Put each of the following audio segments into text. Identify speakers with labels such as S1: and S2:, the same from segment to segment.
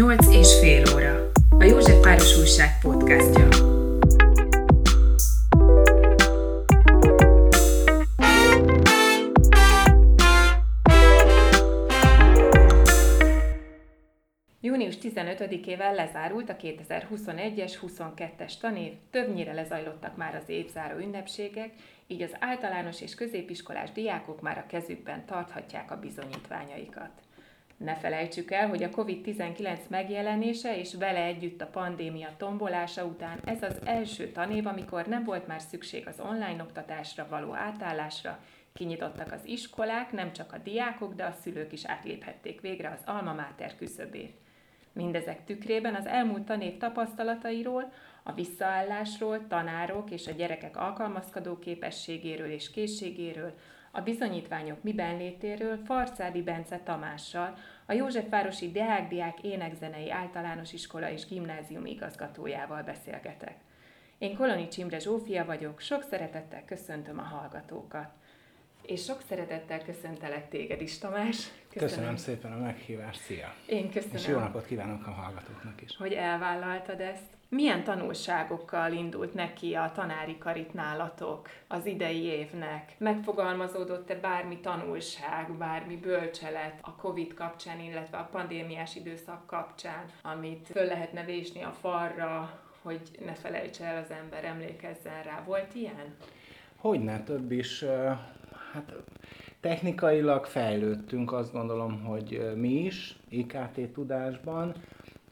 S1: 8 és fél óra. A József Páros Újság podcastja. Június 15-ével lezárult a 2021-es 22-es tanév, többnyire lezajlottak már az évzáró ünnepségek, így az általános és középiskolás diákok már a kezükben tarthatják a bizonyítványaikat. Ne felejtsük el, hogy a COVID-19 megjelenése és vele együtt a pandémia tombolása után ez az első tanév, amikor nem volt már szükség az online oktatásra való átállásra, kinyitottak az iskolák, nem csak a diákok, de a szülők is átléphették végre az alma mater küszöbét. Mindezek tükrében az elmúlt tanév tapasztalatairól, a visszaállásról, tanárok és a gyerekek alkalmazkodó képességéről és készségéről, a bizonyítványok miben létéről Farcádi Bence Tamással, a Józsefvárosi Deák-Diák Énekzenei Általános Iskola és Gimnázium igazgatójával beszélgetek. Én Koloni Csimre Zsófia vagyok, sok szeretettel köszöntöm a hallgatókat. És sok szeretettel köszöntelek téged is, Tamás.
S2: Köszönöm, köszönöm szépen a meghívást, szia!
S1: Én köszönöm.
S2: És jó napot kívánok a hallgatóknak is.
S1: Hogy elvállaltad ezt. Milyen tanulságokkal indult neki a tanári karit nálatok az idei évnek? Megfogalmazódott-e bármi tanulság, bármi bölcselet a COVID kapcsán, illetve a pandémiás időszak kapcsán, amit föl lehetne vésni a falra, hogy ne felejtse el az ember, emlékezzen rá. Volt ilyen?
S2: Hogyne, több is. Hát technikailag fejlődtünk, azt gondolom, hogy mi is, IKT tudásban,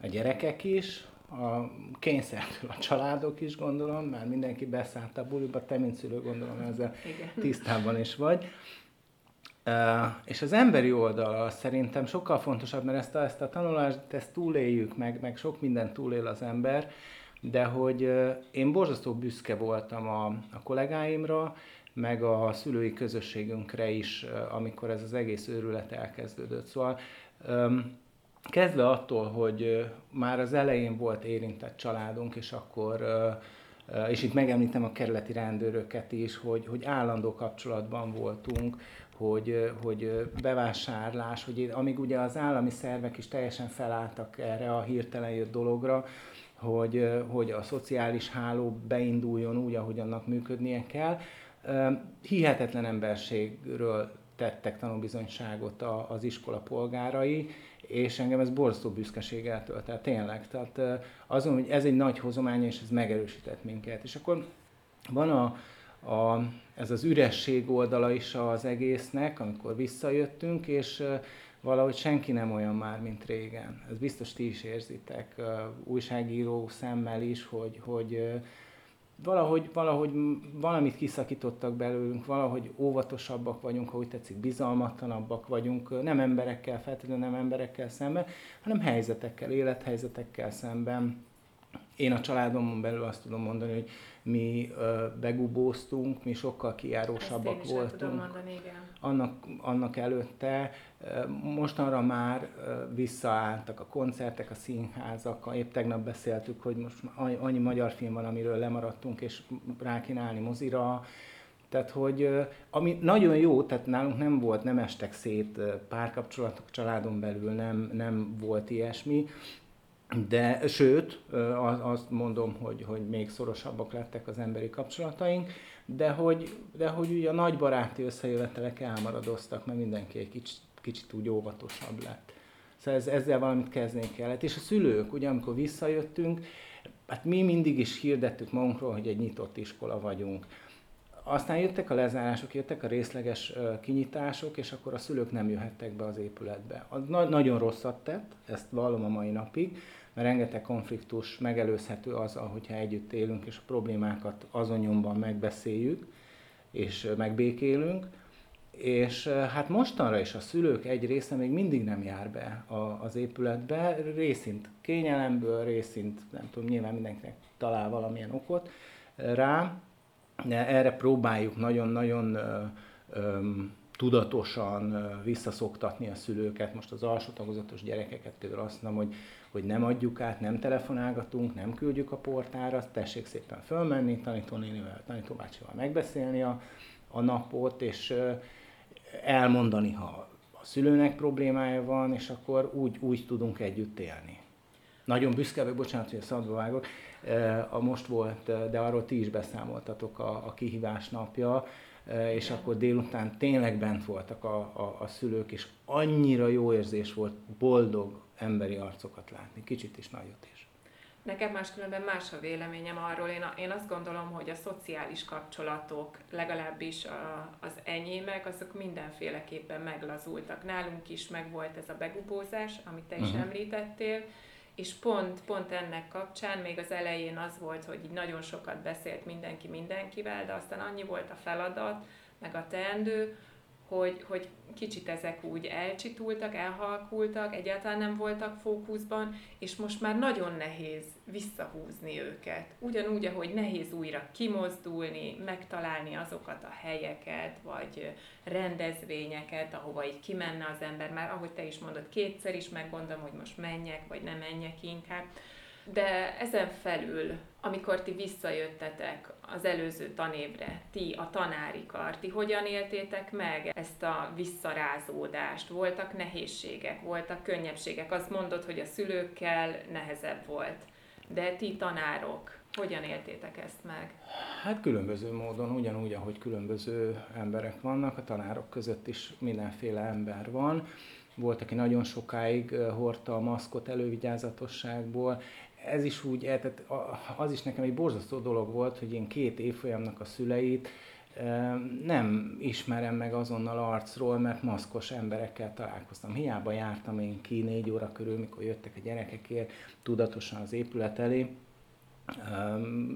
S2: a gyerekek is, a kényszertől a családok is gondolom, mert mindenki beszállt a buliba, te mint szülő gondolom ezzel Igen. tisztában is vagy. Uh, és az emberi oldala szerintem sokkal fontosabb, mert ezt a, ezt a tanulást, ezt túléljük, meg, meg sok minden túlél az ember, de hogy uh, én borzasztó büszke voltam a, a kollégáimra, meg a szülői közösségünkre is, amikor ez az egész őrület elkezdődött. Szóval Kezdve attól, hogy már az elején volt érintett családunk, és akkor, és itt megemlítem a kerületi rendőröket is, hogy, hogy állandó kapcsolatban voltunk, hogy, hogy bevásárlás, hogy amíg ugye az állami szervek is teljesen felálltak erre a hirtelen jött dologra, hogy, hogy a szociális háló beinduljon úgy, ahogy annak működnie kell. Hihetetlen emberségről tettek tanúbizonyságot az iskola polgárai, és engem ez borzasztó büszkeség eltölt, tehát tényleg. Tehát azon, hogy ez egy nagy hozomány, és ez megerősített minket. És akkor van a, a, ez az üresség oldala is az egésznek, amikor visszajöttünk, és valahogy senki nem olyan már, mint régen. Ez biztos ti is érzitek, újságíró szemmel is, hogy, hogy valahogy, valahogy valamit kiszakítottak belőlünk, valahogy óvatosabbak vagyunk, ahogy tetszik, bizalmatlanabbak vagyunk, nem emberekkel, feltétlenül nem emberekkel szemben, hanem helyzetekkel, élethelyzetekkel szemben. Én a családomon belül azt tudom mondani, hogy mi begubóztunk, mi sokkal kijárósabbak
S1: Ezt
S2: voltunk.
S1: mondani, igen.
S2: Annak, annak előtte mostanra már visszaálltak a koncertek, a színházak. Épp tegnap beszéltük, hogy most annyi magyar film van, amiről lemaradtunk, és rá kéne állni mozira. Tehát, hogy ami nagyon jó, tehát nálunk nem volt, nem estek szét párkapcsolatok családon belül, nem, nem volt ilyesmi, de sőt, azt mondom, hogy, hogy még szorosabbak lettek az emberi kapcsolataink, de hogy, de hogy ugye a nagy baráti összejövetelek elmaradoztak, mert mindenki egy kicsit, kicsit úgy óvatosabb lett. Szóval ez, ezzel valamit kezdeni kellett. És a szülők, ugye amikor visszajöttünk, hát mi mindig is hirdettük magunkról, hogy egy nyitott iskola vagyunk. Aztán jöttek a lezárások, jöttek a részleges kinyitások, és akkor a szülők nem jöhettek be az épületbe. Na- nagyon rosszat tett, ezt vallom a mai napig, mert rengeteg konfliktus megelőzhető az, hogyha együtt élünk, és a problémákat azon megbeszéljük, és megbékélünk. És hát mostanra is a szülők egy része még mindig nem jár be az épületbe, részint kényelemből, részint nem tudom, nyilván mindenkinek talál valamilyen okot rá, de erre próbáljuk nagyon-nagyon tudatosan visszaszoktatni a szülőket, most az alsó tagozatos gyerekeket például azt mondom, hogy, hogy nem adjuk át, nem telefonálgatunk, nem küldjük a portára, tessék szépen fölmenni, tanítónénivel, tanítóbácsival megbeszélni a, a napot, és elmondani, ha a szülőnek problémája van, és akkor úgy, úgy tudunk együtt élni. nagyon büszke vagyok, bocsánat, hogy a szabadba vágok, a most volt, de arról ti is beszámoltatok a, a kihívás napja, és akkor délután tényleg bent voltak a, a, a szülők, és annyira jó érzés volt boldog emberi arcokat látni, kicsit is nagyot is.
S1: Nekem máskülönben más a véleményem arról. Én, a, én azt gondolom, hogy a szociális kapcsolatok, legalábbis a, az enyémek, azok mindenféleképpen meglazultak. Nálunk is megvolt ez a begubózás, amit te is uh-huh. említettél, és pont, pont ennek kapcsán még az elején az volt, hogy így nagyon sokat beszélt mindenki mindenkivel, de aztán annyi volt a feladat, meg a teendő, hogy, hogy kicsit ezek úgy elcsitultak, elhalkultak, egyáltalán nem voltak fókuszban, és most már nagyon nehéz visszahúzni őket. Ugyanúgy, ahogy nehéz újra kimozdulni, megtalálni azokat a helyeket, vagy rendezvényeket, ahova így kimenne az ember, már ahogy te is mondod, kétszer is meggondolom, hogy most menjek, vagy nem menjek inkább de ezen felül, amikor ti visszajöttetek az előző tanévre, ti, a tanári kar, ti hogyan éltétek meg ezt a visszarázódást? Voltak nehézségek, voltak könnyebbségek? Azt mondod, hogy a szülőkkel nehezebb volt, de ti tanárok, hogyan éltétek ezt meg?
S2: Hát különböző módon, ugyanúgy, ahogy különböző emberek vannak, a tanárok között is mindenféle ember van. Volt, aki nagyon sokáig hordta a maszkot elővigyázatosságból, ez is úgy, eh, tehát az is nekem egy borzasztó dolog volt, hogy én két évfolyamnak a szüleit eh, nem ismerem meg azonnal arcról, mert maszkos emberekkel találkoztam. Hiába jártam én ki négy óra körül, mikor jöttek a gyerekekért, tudatosan az épület elé.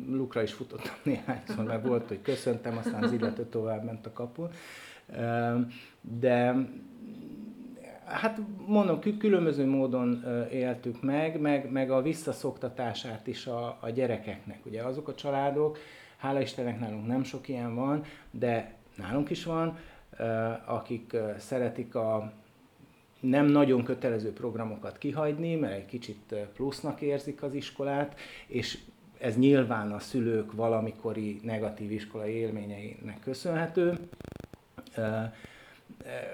S2: Lukra is futottam néhányszor, mert volt, hogy köszöntem, aztán az illető tovább ment a kapun. De hát mondom, különböző módon éltük meg, meg, meg a visszaszoktatását is a, a gyerekeknek. Ugye azok a családok, hála Istennek nálunk nem sok ilyen van, de nálunk is van, akik szeretik a nem nagyon kötelező programokat kihagyni, mert egy kicsit plusznak érzik az iskolát, és ez nyilván a szülők valamikori negatív iskolai élményeinek köszönhető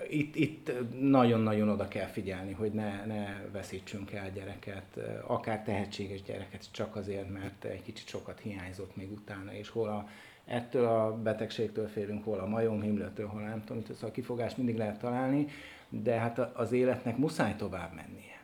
S2: itt, itt nagyon-nagyon oda kell figyelni, hogy ne, ne veszítsünk el gyereket, akár tehetséges gyereket, csak azért, mert egy kicsit sokat hiányzott még utána, és hol a, ettől a betegségtől félünk, hol a majomhimlőtől, hol nem tudom, szóval kifogást mindig lehet találni, de hát az életnek muszáj tovább mennie.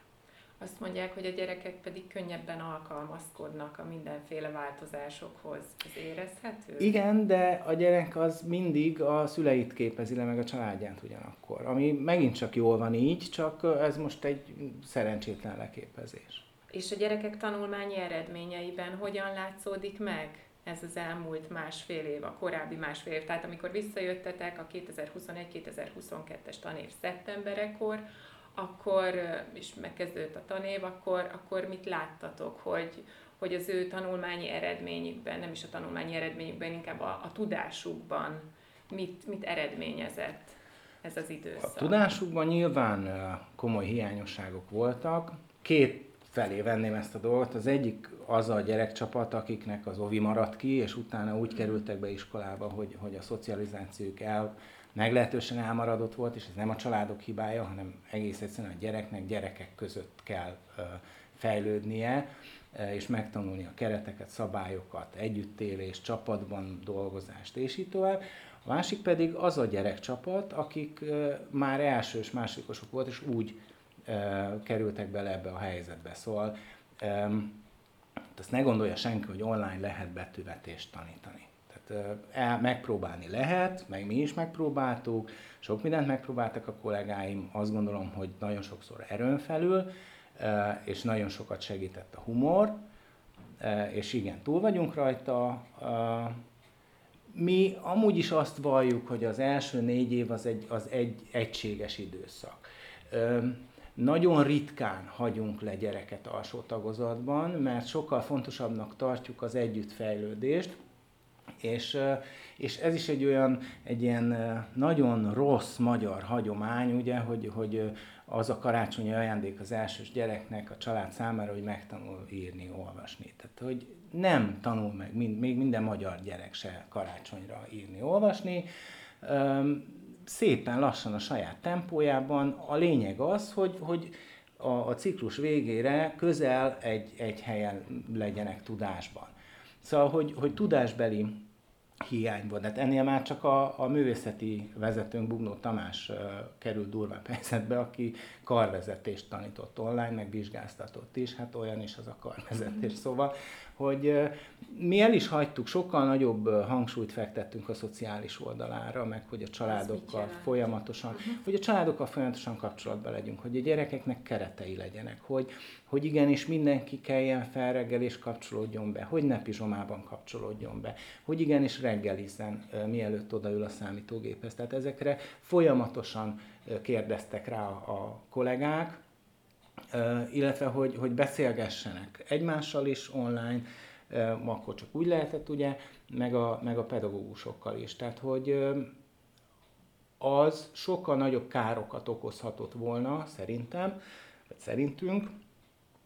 S1: Azt mondják, hogy a gyerekek pedig könnyebben alkalmazkodnak a mindenféle változásokhoz. Ez érezhető?
S2: Igen, de a gyerek az mindig a szüleit képezi le, meg a családját ugyanakkor. Ami megint csak jól van így, csak ez most egy szerencsétlen leképezés.
S1: És a gyerekek tanulmányi eredményeiben hogyan látszódik meg ez az elmúlt másfél év, a korábbi másfél év? Tehát amikor visszajöttetek a 2021-2022-es tanév szeptemberekor, akkor, és megkezdődött a tanév, akkor, akkor mit láttatok, hogy, hogy az ő tanulmányi eredményükben, nem is a tanulmányi eredményükben, inkább a, a tudásukban mit, mit eredményezett ez az időszak?
S2: A tudásukban nyilván komoly hiányosságok voltak. Két felé venném ezt a dolgot. Az egyik az a gyerekcsapat, akiknek az ovi maradt ki, és utána úgy kerültek be iskolába, hogy, hogy a szocializációk el meglehetősen elmaradott volt, és ez nem a családok hibája, hanem egész egyszerűen a gyereknek gyerekek között kell fejlődnie, és megtanulni a kereteket, szabályokat, együttélést, csapatban dolgozást, és így tovább. A másik pedig az a gyerekcsapat, akik már elsős, másodikosok volt, és úgy kerültek bele ebbe a helyzetbe. Szóval azt ne gondolja senki, hogy online lehet betűvetést tanítani el, megpróbálni lehet, meg mi is megpróbáltuk, sok mindent megpróbáltak a kollégáim, azt gondolom, hogy nagyon sokszor erőn felül, és nagyon sokat segített a humor, és igen, túl vagyunk rajta. Mi amúgy is azt valljuk, hogy az első négy év az egy, az egy egységes időszak. Nagyon ritkán hagyunk le gyereket alsó tagozatban, mert sokkal fontosabbnak tartjuk az együttfejlődést, és, és ez is egy olyan, egy ilyen nagyon rossz magyar hagyomány, ugye, hogy, hogy az a karácsonyi ajándék az elsős gyereknek, a család számára, hogy megtanul írni, olvasni. Tehát, hogy nem tanul meg, mind, még minden magyar gyerek se karácsonyra írni, olvasni. Szépen lassan a saját tempójában. A lényeg az, hogy, hogy a, a ciklus végére közel egy, egy helyen legyenek tudásban. Szóval, hogy, hogy tudásbeli hiány volt. Hát ennél már csak a, a művészeti vezetőnk Bugnó Tamás uh, került durvább helyzetbe, aki karvezetést tanított online, meg vizsgáztatott is, hát olyan is az a karvezetés. Mm. Szóval, hogy uh, mi el is hagytuk, sokkal nagyobb uh, hangsúlyt fektettünk a szociális oldalára, meg hogy a családokkal folyamatosan, uh-huh. hogy a családokkal folyamatosan kapcsolatban legyünk, hogy a gyerekeknek keretei legyenek, hogy, hogy igenis mindenki kelljen fel reggel és kapcsolódjon be, hogy ne pizsomában kapcsolódjon be, hogy igenis reggelizzen, mielőtt odaül a számítógéphez. Tehát ezekre folyamatosan kérdeztek rá a kollégák, illetve hogy, hogy beszélgessenek egymással is online, akkor csak úgy lehetett, ugye, meg a, meg a pedagógusokkal is. Tehát, hogy az sokkal nagyobb károkat okozhatott volna, szerintem, vagy szerintünk,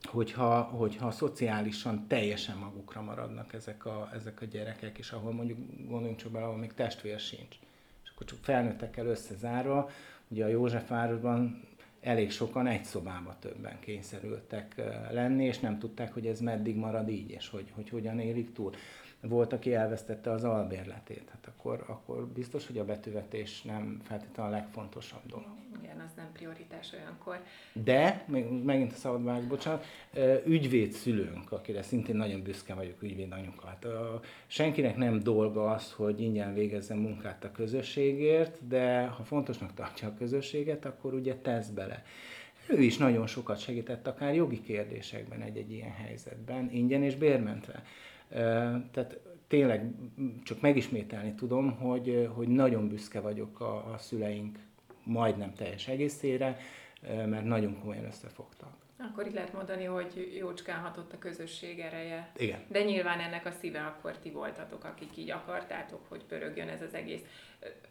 S2: hogyha, hogyha szociálisan teljesen magukra maradnak ezek a, ezek a gyerekek, és ahol mondjuk gondoljunk csak bele, ahol még testvér sincs. És akkor csak felnőttekkel összezárva, ugye a Józsefvárosban elég sokan egy szobába többen kényszerültek lenni, és nem tudták, hogy ez meddig marad így, és hogy, hogy hogyan élik túl volt, aki elvesztette az albérletét. Hát akkor, akkor biztos, hogy a betűvetés nem feltétlenül a legfontosabb dolog.
S1: Igen, az nem prioritás olyankor.
S2: De, még, megint a szabadvág, bocsánat, ügyvéd szülőnk, akire szintén nagyon büszke vagyok, ügyvéd anyukat. Senkinek nem dolga az, hogy ingyen végezzen munkát a közösségért, de ha fontosnak tartja a közösséget, akkor ugye tesz bele. Ő is nagyon sokat segített, akár jogi kérdésekben egy-egy ilyen helyzetben, ingyen és bérmentve. Tehát tényleg csak megismételni tudom, hogy, hogy nagyon büszke vagyok a, a szüleink majdnem teljes egészére, mert nagyon komolyan összefogtak.
S1: Akkor így lehet mondani, hogy jócskán hatott a közösség ereje.
S2: Igen.
S1: De nyilván ennek a szíve akkor ti voltatok, akik így akartátok, hogy pörögjön ez az egész.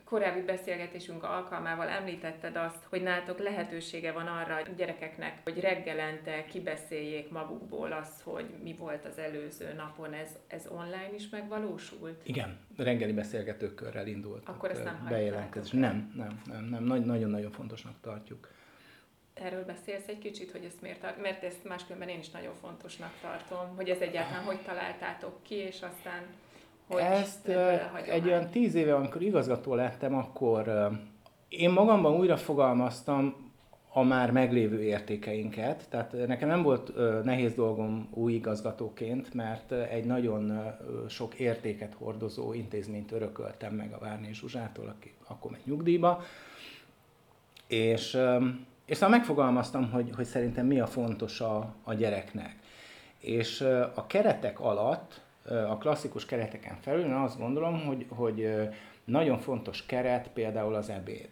S1: Korábbi beszélgetésünk alkalmával említetted azt, hogy nálatok lehetősége van arra a gyerekeknek, hogy reggelente kibeszéljék magukból azt, hogy mi volt az előző napon. Ez, ez online is megvalósult?
S2: Igen, reggeli beszélgetőkörrel indult.
S1: Akkor ezt nem
S2: bejelentkezés. Nem, nem, nem, nem. Nagyon-nagyon fontosnak tartjuk
S1: erről beszélsz egy kicsit, hogy ezt miért, mert ezt máskülönben én is nagyon fontosnak tartom, hogy ez egyáltalán hogy találtátok ki, és aztán hogy
S2: Ezt egy olyan tíz éve, amikor igazgató lettem, akkor én magamban újra fogalmaztam a már meglévő értékeinket. Tehát nekem nem volt nehéz dolgom új igazgatóként, mert egy nagyon sok értéket hordozó intézményt örököltem meg a Várné Zsuzsától, aki akkor megy nyugdíjba. És és szóval megfogalmaztam, hogy, hogy szerintem mi a fontos a, a gyereknek. És a keretek alatt, a klasszikus kereteken felül én azt gondolom, hogy, hogy nagyon fontos keret például az ebéd.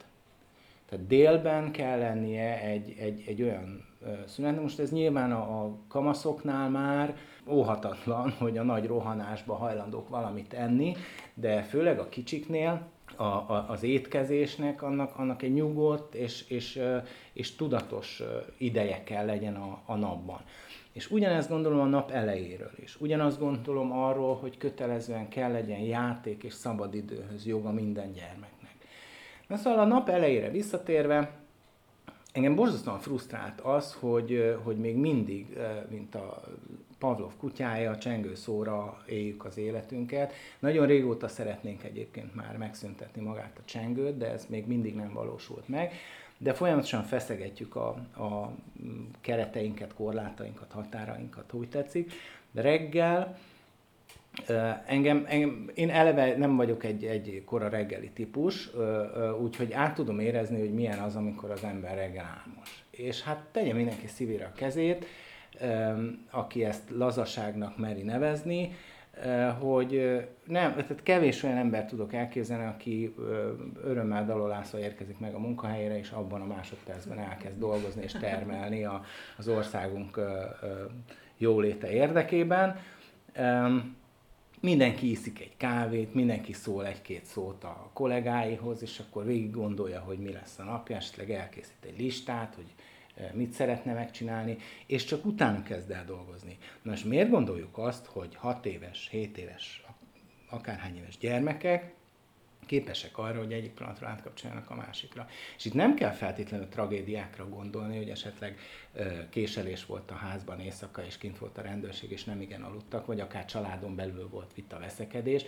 S2: Tehát délben kell lennie egy, egy, egy olyan szünet. Most ez nyilván a, a kamaszoknál már óhatatlan, hogy a nagy rohanásba hajlandók valamit enni, de főleg a kicsiknél a, a, az étkezésnek annak, annak egy nyugodt és, és, és tudatos ideje kell legyen a, a napban. És ugyanezt gondolom a nap elejéről is. Ugyanazt gondolom arról, hogy kötelezően kell legyen játék és szabadidőhöz joga minden gyermeknek. Na szóval a nap elejére visszatérve, engem borzasztóan frusztrált az, hogy, hogy még mindig, mint a Pavlov kutyája, csengő szóra éljük az életünket. Nagyon régóta szeretnénk egyébként már megszüntetni magát a csengőt, de ez még mindig nem valósult meg. De folyamatosan feszegetjük a, a kereteinket, korlátainkat, határainkat, úgy tetszik. Reggel Engem, engem, én eleve nem vagyok egy, egy kora reggeli típus, úgyhogy át tudom érezni, hogy milyen az, amikor az ember reggel álmos. És hát tegye mindenki szívére a kezét, aki ezt lazaságnak meri nevezni, hogy nem, tehát kevés olyan ember tudok elképzelni, aki örömmel dalolászva érkezik meg a munkahelyére, és abban a másodpercben elkezd dolgozni és termelni a, az országunk jóléte érdekében. Mindenki iszik egy kávét, mindenki szól egy-két szót a kollégáihoz, és akkor végig gondolja, hogy mi lesz a napja, esetleg elkészít egy listát, hogy mit szeretne megcsinálni, és csak utána kezd el dolgozni. Na és miért gondoljuk azt, hogy 6 éves, 7 éves, akárhány éves gyermekek képesek arra, hogy egyik pillanatra átkapcsoljanak a másikra. És itt nem kell feltétlenül tragédiákra gondolni, hogy esetleg késelés volt a házban éjszaka, és kint volt a rendőrség, és nem igen aludtak, vagy akár családon belül volt vita veszekedés,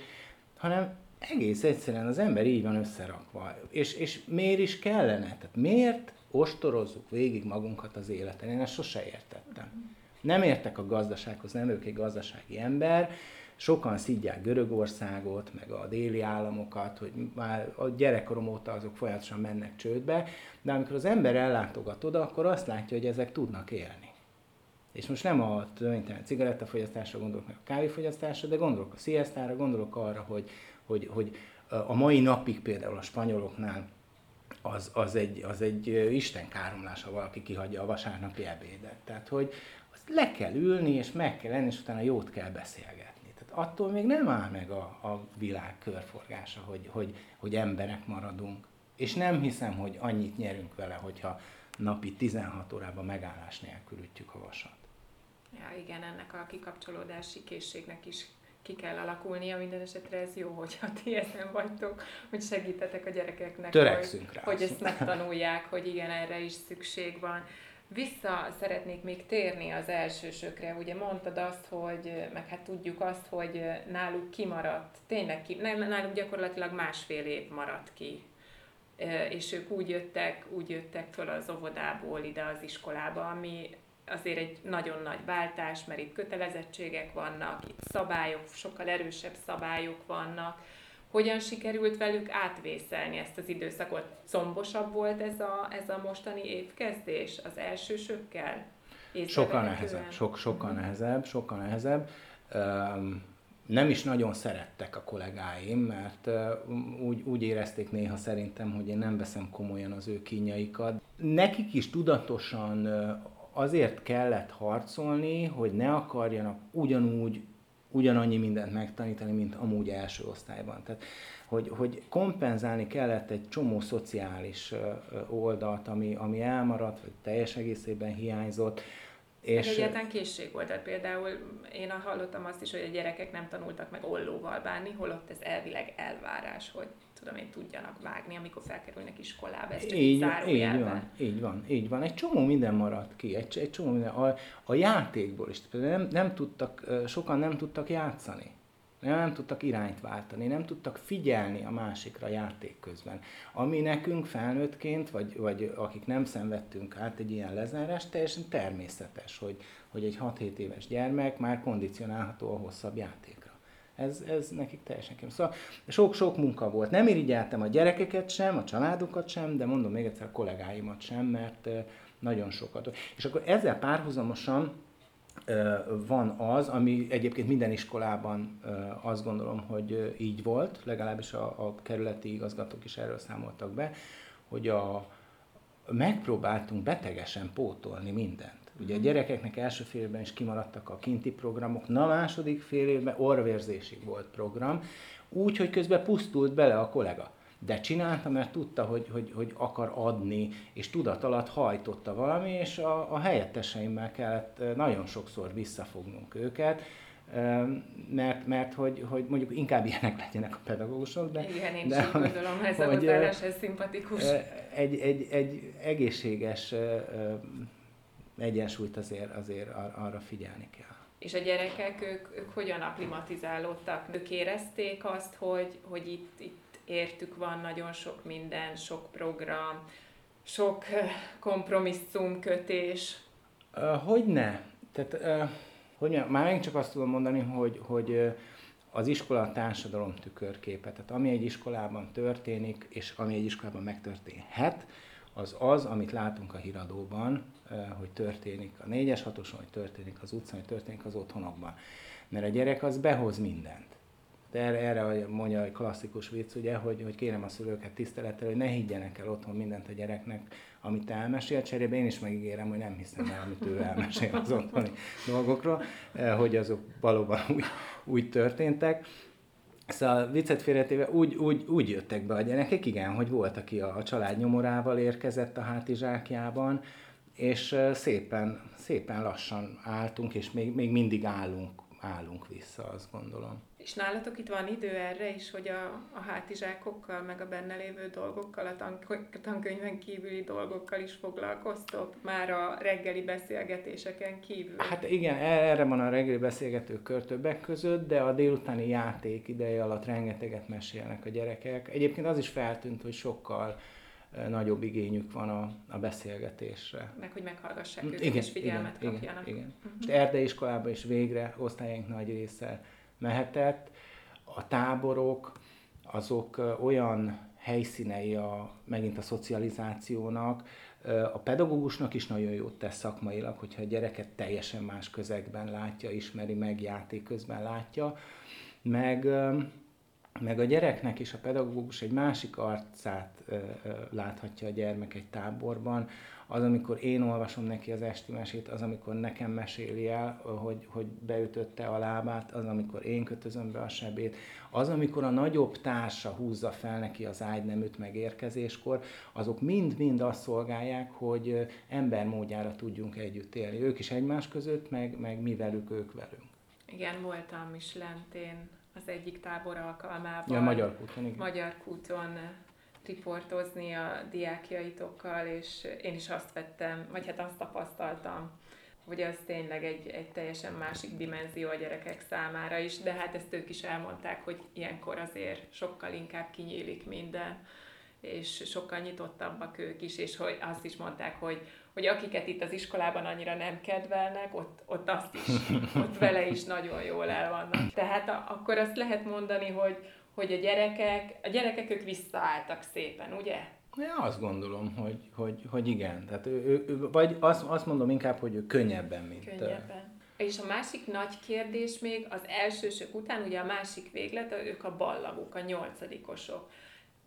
S2: hanem egész egyszerűen az ember így van összerakva. És, és miért is kellene? Tehát miért ostorozzuk végig magunkat az életen? Én ezt sose értettem. Nem értek a gazdasághoz, nem ők egy gazdasági ember, sokan szidják Görögországot, meg a déli államokat, hogy már a gyerekkorom óta azok folyamatosan mennek csődbe, de amikor az ember ellátogat oda, akkor azt látja, hogy ezek tudnak élni. És most nem a cigarettafogyasztásra gondolok, meg a kávéfogyasztásra, de gondolok a sziasztára, gondolok arra, hogy, hogy, hogy a mai napig például a spanyoloknál az, az, egy, az egy Isten káromlás, ha valaki kihagyja a vasárnapi ebédet. Tehát, hogy azt le kell ülni, és meg kell lenni, és utána jót kell beszélgetni attól még nem áll meg a, a világ körforgása, hogy, hogy, hogy emberek maradunk. És nem hiszem, hogy annyit nyerünk vele, hogyha napi 16 órában megállás nélkül ütjük a vasat.
S1: Ja, igen, ennek a kikapcsolódási készségnek is ki kell alakulnia, minden esetre ez jó, hogyha ti ezen vagytok, hogy segítetek a gyerekeknek,
S2: Törekszünk
S1: hogy,
S2: rá.
S1: hogy ezt megtanulják, hogy igen, erre is szükség van. Vissza szeretnék még térni az elsősökre. Ugye mondtad azt, hogy, meg hát tudjuk azt, hogy náluk kimaradt, tényleg ki, nem, náluk gyakorlatilag másfél év maradt ki. És ők úgy jöttek, úgy jöttek föl az óvodából ide az iskolába, ami azért egy nagyon nagy váltás, mert itt kötelezettségek vannak, itt szabályok, sokkal erősebb szabályok vannak, hogyan sikerült velük átvészelni ezt az időszakot? Szombosabb volt ez a, ez a mostani évkezdés az elsősökkel?
S2: Sokkal nehezebb, sok, sokkal uh-huh. nehezebb, sokkal nehezebb. Um, nem is nagyon szerettek a kollégáim, mert úgy, úgy érezték néha szerintem, hogy én nem veszem komolyan az ő kínjaikat. Nekik is tudatosan azért kellett harcolni, hogy ne akarjanak ugyanúgy ugyanannyi mindent megtanítani, mint amúgy első osztályban. Tehát, hogy, hogy kompenzálni kellett egy csomó szociális oldalt, ami, ami elmaradt, vagy teljes egészében hiányzott.
S1: És egyáltalán készség volt. Tehát például én hallottam azt is, hogy a gyerekek nem tanultak meg ollóval bánni, holott ez elvileg elvárás, hogy tudom én, tudjanak vágni, amikor felkerülnek iskolába. Ez csak így,
S2: így van, így van, így van. Egy csomó minden maradt ki, egy, egy csomó minden. A, a játékból is. Nem, nem tudtak, sokan nem tudtak játszani. Nem, tudtak irányt váltani, nem tudtak figyelni a másikra játék közben. Ami nekünk felnőttként, vagy, vagy akik nem szenvedtünk át egy ilyen lezárást, teljesen természetes, hogy, hogy egy 6-7 éves gyermek már kondicionálható a hosszabb játék. Ez, ez nekik teljesen kém. Szóval sok-sok munka volt. Nem irigyeltem a gyerekeket sem, a családokat sem, de mondom még egyszer a kollégáimat sem, mert nagyon sokat. És akkor ezzel párhuzamosan van az, ami egyébként minden iskolában azt gondolom, hogy így volt, legalábbis a, a kerületi igazgatók is erről számoltak be, hogy a, megpróbáltunk betegesen pótolni mindent. Ugye a gyerekeknek első fél évben is kimaradtak a kinti programok, na második fél évben orvérzésig volt program, úgy, hogy közben pusztult bele a kollega. De csinálta, mert tudta, hogy, hogy, hogy akar adni, és tudat alatt hajtotta valami, és a, a helyetteseimmel kellett nagyon sokszor visszafognunk őket, mert, mert hogy, hogy mondjuk inkább ilyenek legyenek a pedagógusok,
S1: de... Igen, én de, is gondolom, ez hogy, a ez szimpatikus.
S2: Egy, egy, egy egészséges egyensúlyt azért, azért arra figyelni kell.
S1: És a gyerekek, ők, ők hogyan aklimatizálódtak? Ők érezték azt, hogy, hogy itt, itt értük van nagyon sok minden, sok program, sok kompromisszum kötés?
S2: Uh, hogy ne? Tehát, hogy ne? Már megint csak azt tudom mondani, hogy, hogy az iskola a társadalom tükörképe. Tehát ami egy iskolában történik, és ami egy iskolában megtörténhet, az az, amit látunk a híradóban, hogy történik a 4-es 6 hogy történik az utcán, hogy történik az otthonokban. Mert a gyerek az behoz mindent. De erre, erre mondja egy klasszikus vicc, ugye, hogy, hogy kérem a szülőket tisztelettel, hogy ne higgyenek el otthon mindent a gyereknek, amit elmesél, cserébe én is megígérem, hogy nem hiszem el, amit ő elmesél az otthoni dolgokról, hogy azok valóban úgy, úgy történtek. Szóval viccet félretéve úgy, úgy, úgy jöttek be a gyerekek, igen, hogy volt, aki a, a család nyomorával érkezett a hátizsákjában, és szépen, szépen lassan álltunk, és még, még mindig állunk, állunk vissza, azt gondolom.
S1: És nálatok itt van idő erre is, hogy a, a hátizsákokkal, meg a benne lévő dolgokkal, a tan- tankönyven kívüli dolgokkal is foglalkoztok? Már a reggeli beszélgetéseken kívül?
S2: Hát igen, erre van a reggeli beszélgető kör többek között, de a délutáni játék ideje alatt rengeteget mesélnek a gyerekek. Egyébként az is feltűnt, hogy sokkal nagyobb igényük van a, a beszélgetésre.
S1: Meg hogy meghallgassák őket, igen, és figyelmet
S2: igen,
S1: kapjanak.
S2: Igen, igen. Uh-huh. Most erdei iskolában is végre osztályaink nagy része mehetett. A táborok, azok olyan helyszínei a, megint a szocializációnak, a pedagógusnak is nagyon jót tesz szakmailag, hogyha a gyereket teljesen más közegben látja, ismeri meg, játék közben látja, meg meg a gyereknek is a pedagógus egy másik arcát láthatja a gyermek egy táborban. Az, amikor én olvasom neki az esti mesét, az, amikor nekem meséli el, hogy, hogy beütötte a lábát, az, amikor én kötözöm be a sebét, az, amikor a nagyobb társa húzza fel neki az ágyneműt megérkezéskor, azok mind-mind azt szolgálják, hogy embermódjára tudjunk együtt élni. Ők is egymás között, meg, meg mi velük, ők velünk.
S1: Igen, voltam is lentén az egyik tábor alkalmával.
S2: Ja, Magyar kúton, igen.
S1: Magyar kúton riportozni a diákjaitokkal, és én is azt vettem, vagy hát azt tapasztaltam, hogy ez tényleg egy, egy teljesen másik dimenzió a gyerekek számára is, de hát ezt ők is elmondták, hogy ilyenkor azért sokkal inkább kinyílik minden, és sokkal nyitottabbak ők is, és hogy azt is mondták, hogy, hogy akiket itt az iskolában annyira nem kedvelnek, ott, ott azt is, ott vele is nagyon jól el vannak. Tehát a, akkor azt lehet mondani, hogy, hogy a gyerekek, a gyerekek ők visszaálltak szépen, ugye?
S2: Ja, azt gondolom, hogy, hogy, hogy igen. Tehát ő, ő, ő, vagy azt, azt mondom inkább, hogy ő könnyebben, mint...
S1: Könnyebben. És a másik nagy kérdés még az elsősök után, ugye a másik véglet, ők a ballagok, a nyolcadikosok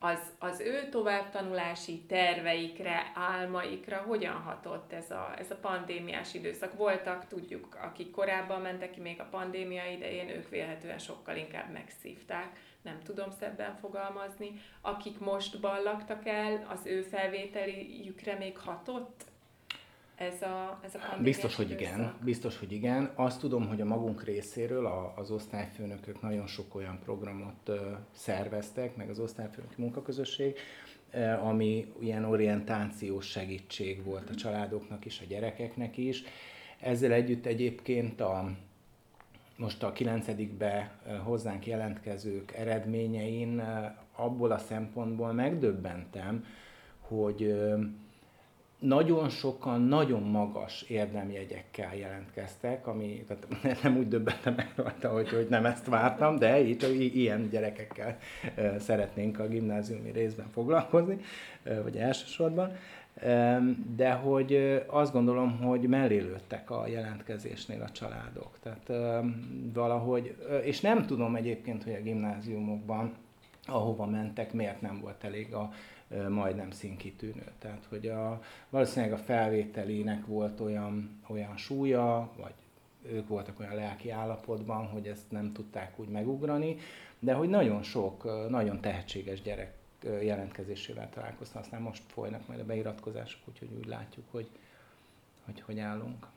S1: az, az ő továbbtanulási terveikre, álmaikra hogyan hatott ez a, ez a pandémiás időszak? Voltak, tudjuk, akik korábban mentek ki még a pandémia idején, ők vélhetően sokkal inkább megszívták, nem tudom szebben fogalmazni. Akik most ballagtak el, az ő felvételjükre még hatott? ez a, ez a
S2: Biztos, hogy igen. Biztos, hogy igen. Azt tudom, hogy a magunk részéről a, az osztályfőnökök nagyon sok olyan programot uh, szerveztek, meg az osztályfőnöki munkaközösség, ami ilyen orientációs segítség volt a családoknak is, a gyerekeknek is. Ezzel együtt egyébként a, most a 9 hozzánk jelentkezők eredményein abból a szempontból megdöbbentem, hogy nagyon sokan nagyon magas érdemjegyekkel jelentkeztek, ami tehát nem úgy döbbentem meg rajta, hogy, hogy nem ezt vártam, de itt ilyen gyerekekkel szeretnénk a gimnáziumi részben foglalkozni, vagy elsősorban. De hogy azt gondolom, hogy mellélődtek a jelentkezésnél a családok. Tehát valahogy, és nem tudom egyébként, hogy a gimnáziumokban ahova mentek, miért nem volt elég a majdnem színkitűnő. Tehát, hogy a, valószínűleg a felvételének volt olyan, olyan súlya, vagy ők voltak olyan lelki állapotban, hogy ezt nem tudták úgy megugrani, de hogy nagyon sok, nagyon tehetséges gyerek jelentkezésével találkoztam, aztán most folynak majd a beiratkozások, úgyhogy úgy látjuk, hogy hogy, hogy állunk.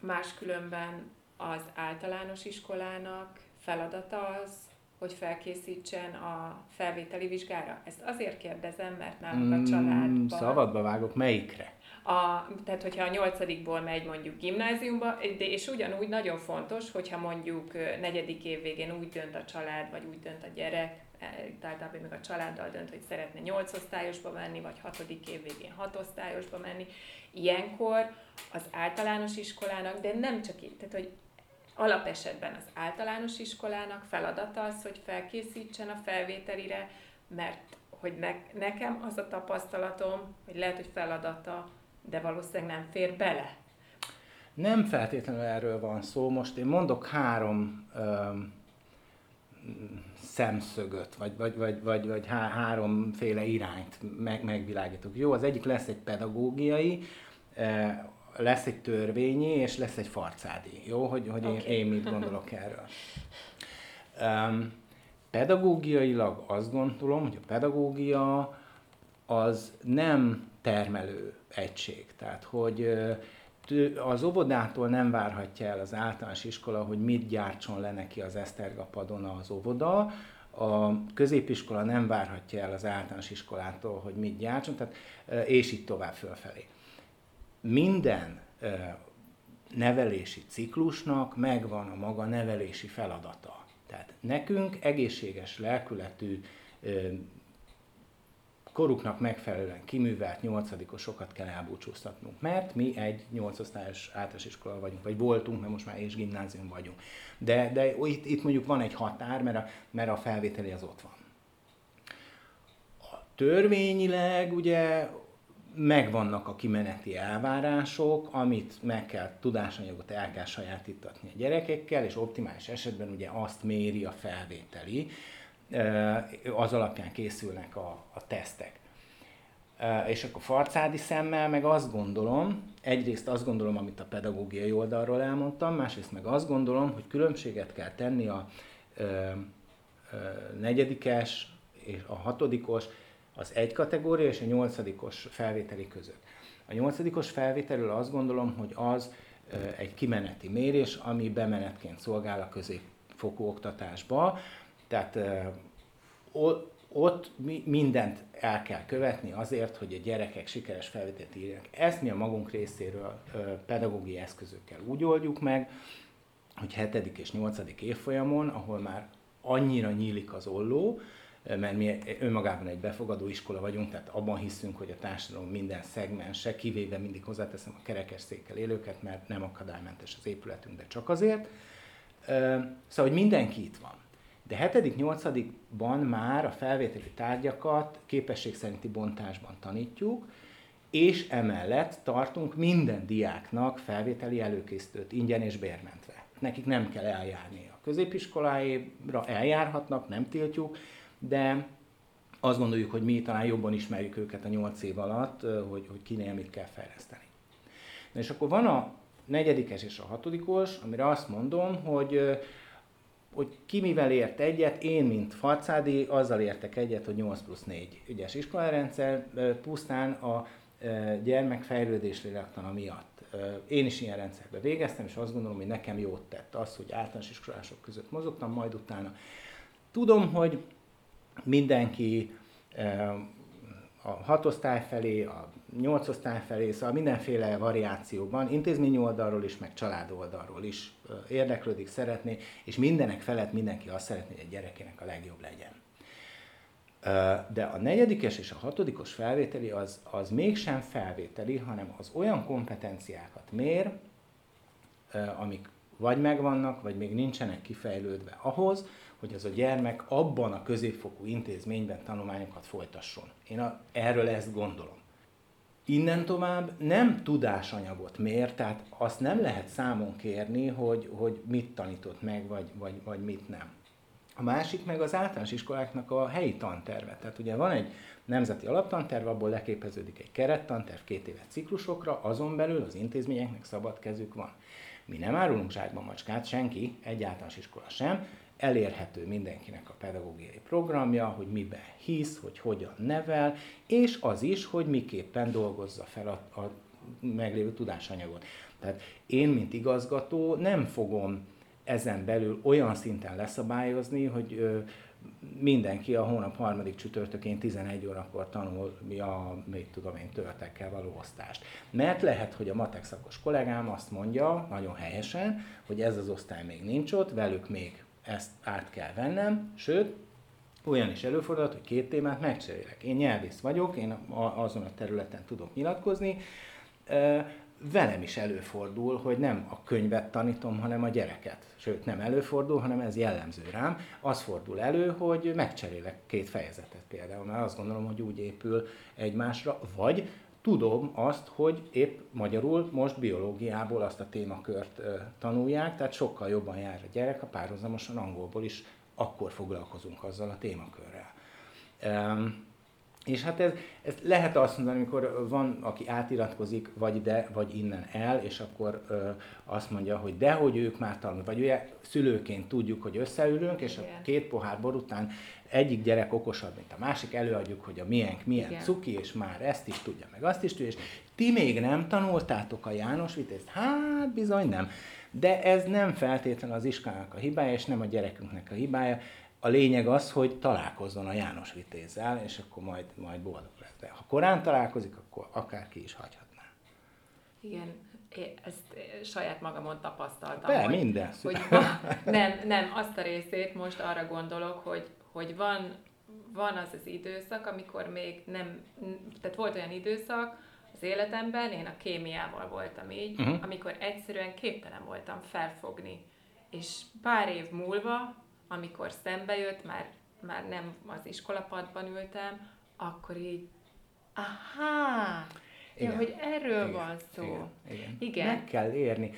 S1: Máskülönben az általános iskolának feladata az, hogy felkészítsen a felvételi vizsgára? Ezt azért kérdezem, mert nálunk a mm, családban...
S2: Szabadba vágok, melyikre?
S1: A, tehát, hogyha a nyolcadikból megy mondjuk gimnáziumba, de és ugyanúgy nagyon fontos, hogyha mondjuk negyedik év végén úgy dönt a család, vagy úgy dönt a gyerek, e, általában még a családdal dönt, hogy szeretne nyolc osztályosba menni, vagy hatodik év végén hat osztályosba menni. Ilyenkor az általános iskolának, de nem csak így, tehát hogy Alapesetben az általános iskolának feladata az, hogy felkészítsen a felvételire, mert hogy ne, nekem az a tapasztalatom, hogy lehet, hogy feladata, de valószínűleg nem fér bele.
S2: Nem feltétlenül erről van szó. Most én mondok három ö, szemszögöt, vagy, vagy, vagy, vagy, vagy há, háromféle irányt meg, megvilágítok. Jó, az egyik lesz egy pedagógiai, lesz egy törvényi, és lesz egy farcádi. Jó, hogy, hogy okay. én, én mit gondolok erről. Um, pedagógiailag azt gondolom, hogy a pedagógia az nem termelő egység. Tehát, hogy az óvodától nem várhatja el az általános iskola, hogy mit gyártson le neki az Esztergapadon az óvoda, a középiskola nem várhatja el az általános iskolától, hogy mit gyártson, tehát, és így tovább fölfelé. Minden nevelési ciklusnak megvan a maga nevelési feladata. Tehát nekünk egészséges lelkületű, koruknak megfelelően kiművelt nyolcadikosokat kell elbúcsúztatnunk, mert mi egy nyolcosztályos általános iskola vagyunk, vagy voltunk, mert most már és gimnázium vagyunk. De, de itt, itt mondjuk van egy határ, mert a, mert a felvételi az ott van. A törvényileg ugye megvannak a kimeneti elvárások, amit meg kell, tudásanyagot el kell sajátítatni a gyerekekkel, és optimális esetben ugye azt méri a felvételi, az alapján készülnek a, a tesztek. És akkor farcádi szemmel meg azt gondolom, egyrészt azt gondolom, amit a pedagógiai oldalról elmondtam, másrészt meg azt gondolom, hogy különbséget kell tenni a ö, negyedikes és a hatodikos, az egy kategória és a nyolcadikos felvételi között. A nyolcadikos felvételről azt gondolom, hogy az egy kimeneti mérés, ami bemenetként szolgál a középfokú oktatásba, tehát ott mindent el kell követni azért, hogy a gyerekek sikeres felvételt írják. Ezt mi a magunk részéről pedagógiai eszközökkel úgy oldjuk meg, hogy 7. és 8. évfolyamon, ahol már annyira nyílik az olló, mert mi önmagában egy befogadó iskola vagyunk, tehát abban hiszünk, hogy a társadalom minden szegmense, kivéve mindig hozzáteszem a kerekesszékkel élőket, mert nem akadálymentes az épületünk, de csak azért. Szóval, hogy mindenki itt van. De 7.-8.-ban már a felvételi tárgyakat képesség szerinti bontásban tanítjuk, és emellett tartunk minden diáknak felvételi előkészítőt ingyen és bérmentve. Nekik nem kell eljárni a középiskoláira, eljárhatnak, nem tiltjuk, de azt gondoljuk, hogy mi talán jobban ismerjük őket a 8 év alatt, hogy, hogy kinél mit kell fejleszteni. Na és akkor van a negyedikes és a hatodikos, amire azt mondom, hogy hogy ki mivel ért egyet, én, mint Farcádi, azzal értek egyet, hogy 8 plusz 4 ügyes iskolarendszer, pusztán a gyermek fejlődés lélektana miatt. Én is ilyen rendszerbe végeztem, és azt gondolom, hogy nekem jót tett az, hogy általános iskolások között mozogtam, majd utána. Tudom, hogy mindenki a hatosztály felé, a nyolcosztály felé, szóval mindenféle variációban, intézményi oldalról is, meg család oldalról is érdeklődik, szeretné, és mindenek felett mindenki azt szeretné, hogy a gyerekének a legjobb legyen. De a negyedikes és a hatodikos felvételi az, az mégsem felvételi, hanem az olyan kompetenciákat mér, amik vagy megvannak, vagy még nincsenek kifejlődve ahhoz, hogy az a gyermek abban a középfokú intézményben tanulmányokat folytasson. Én a, erről ezt gondolom. Innen tovább nem tudásanyagot mér, tehát azt nem lehet számon kérni, hogy, hogy mit tanított meg, vagy, vagy, vagy mit nem. A másik meg az általános iskoláknak a helyi tanterve. Tehát ugye van egy nemzeti alaptanterv, abból leképeződik egy kerettanterv két éves ciklusokra, azon belül az intézményeknek szabad kezük van. Mi nem árulunk zsákba macskát, senki, egy általános iskola sem, elérhető mindenkinek a pedagógiai programja, hogy miben hisz, hogy hogyan nevel, és az is, hogy miképpen dolgozza fel a, a meglévő tudásanyagot. Tehát én, mint igazgató nem fogom ezen belül olyan szinten leszabályozni, hogy ö, mindenki a hónap harmadik csütörtökén 11 órakor tanulja mit tudom én, töltekkel való osztást. Mert lehet, hogy a matek szakos kollégám azt mondja, nagyon helyesen, hogy ez az osztály még nincs ott, velük még ezt át kell vennem, sőt, olyan is előfordulhat, hogy két témát megcserélek. Én nyelvész vagyok, én azon a területen tudok nyilatkozni, velem is előfordul, hogy nem a könyvet tanítom, hanem a gyereket. Sőt, nem előfordul, hanem ez jellemző rám. Az fordul elő, hogy megcserélek két fejezetet például, mert azt gondolom, hogy úgy épül egymásra, vagy tudom azt, hogy épp magyarul most biológiából azt a témakört tanulják, tehát sokkal jobban jár a gyerek, a párhuzamosan angolból is akkor foglalkozunk azzal a témakörrel. És hát ez, ez lehet azt mondani, amikor van, aki átiratkozik, vagy ide, vagy innen el, és akkor ö, azt mondja, hogy de, hogy ők már tanul. Vagy ugye szülőként tudjuk, hogy összeülünk, és Igen. a két pohár bor után egyik gyerek okosabb, mint a másik, előadjuk, hogy a miénk milyen Igen. cuki, és már ezt is tudja, meg azt is tudja, és ti még nem tanultátok a János Vitézt? Hát bizony nem. De ez nem feltétlenül az iskolának a hibája, és nem a gyerekünknek a hibája. A lényeg az, hogy találkozzon a János Vitézzel, és akkor majd, majd boldog lesz. De ha korán találkozik, akkor akárki is hagyhatná.
S1: Igen, én ezt saját magamon tapasztaltam.
S2: Be, hogy, minden.
S1: Hogy van, nem, nem, azt a részét most arra gondolok, hogy, hogy van, van az az időszak, amikor még nem, tehát volt olyan időszak az életemben, én a kémiával voltam így, uh-huh. amikor egyszerűen képtelen voltam felfogni. És pár év múlva amikor szembe jött, már, már nem az iskolapadban ültem, akkor így, aha, igen. Ja, hogy erről igen. van szó. Igen.
S2: Igen. igen. Meg kell érni.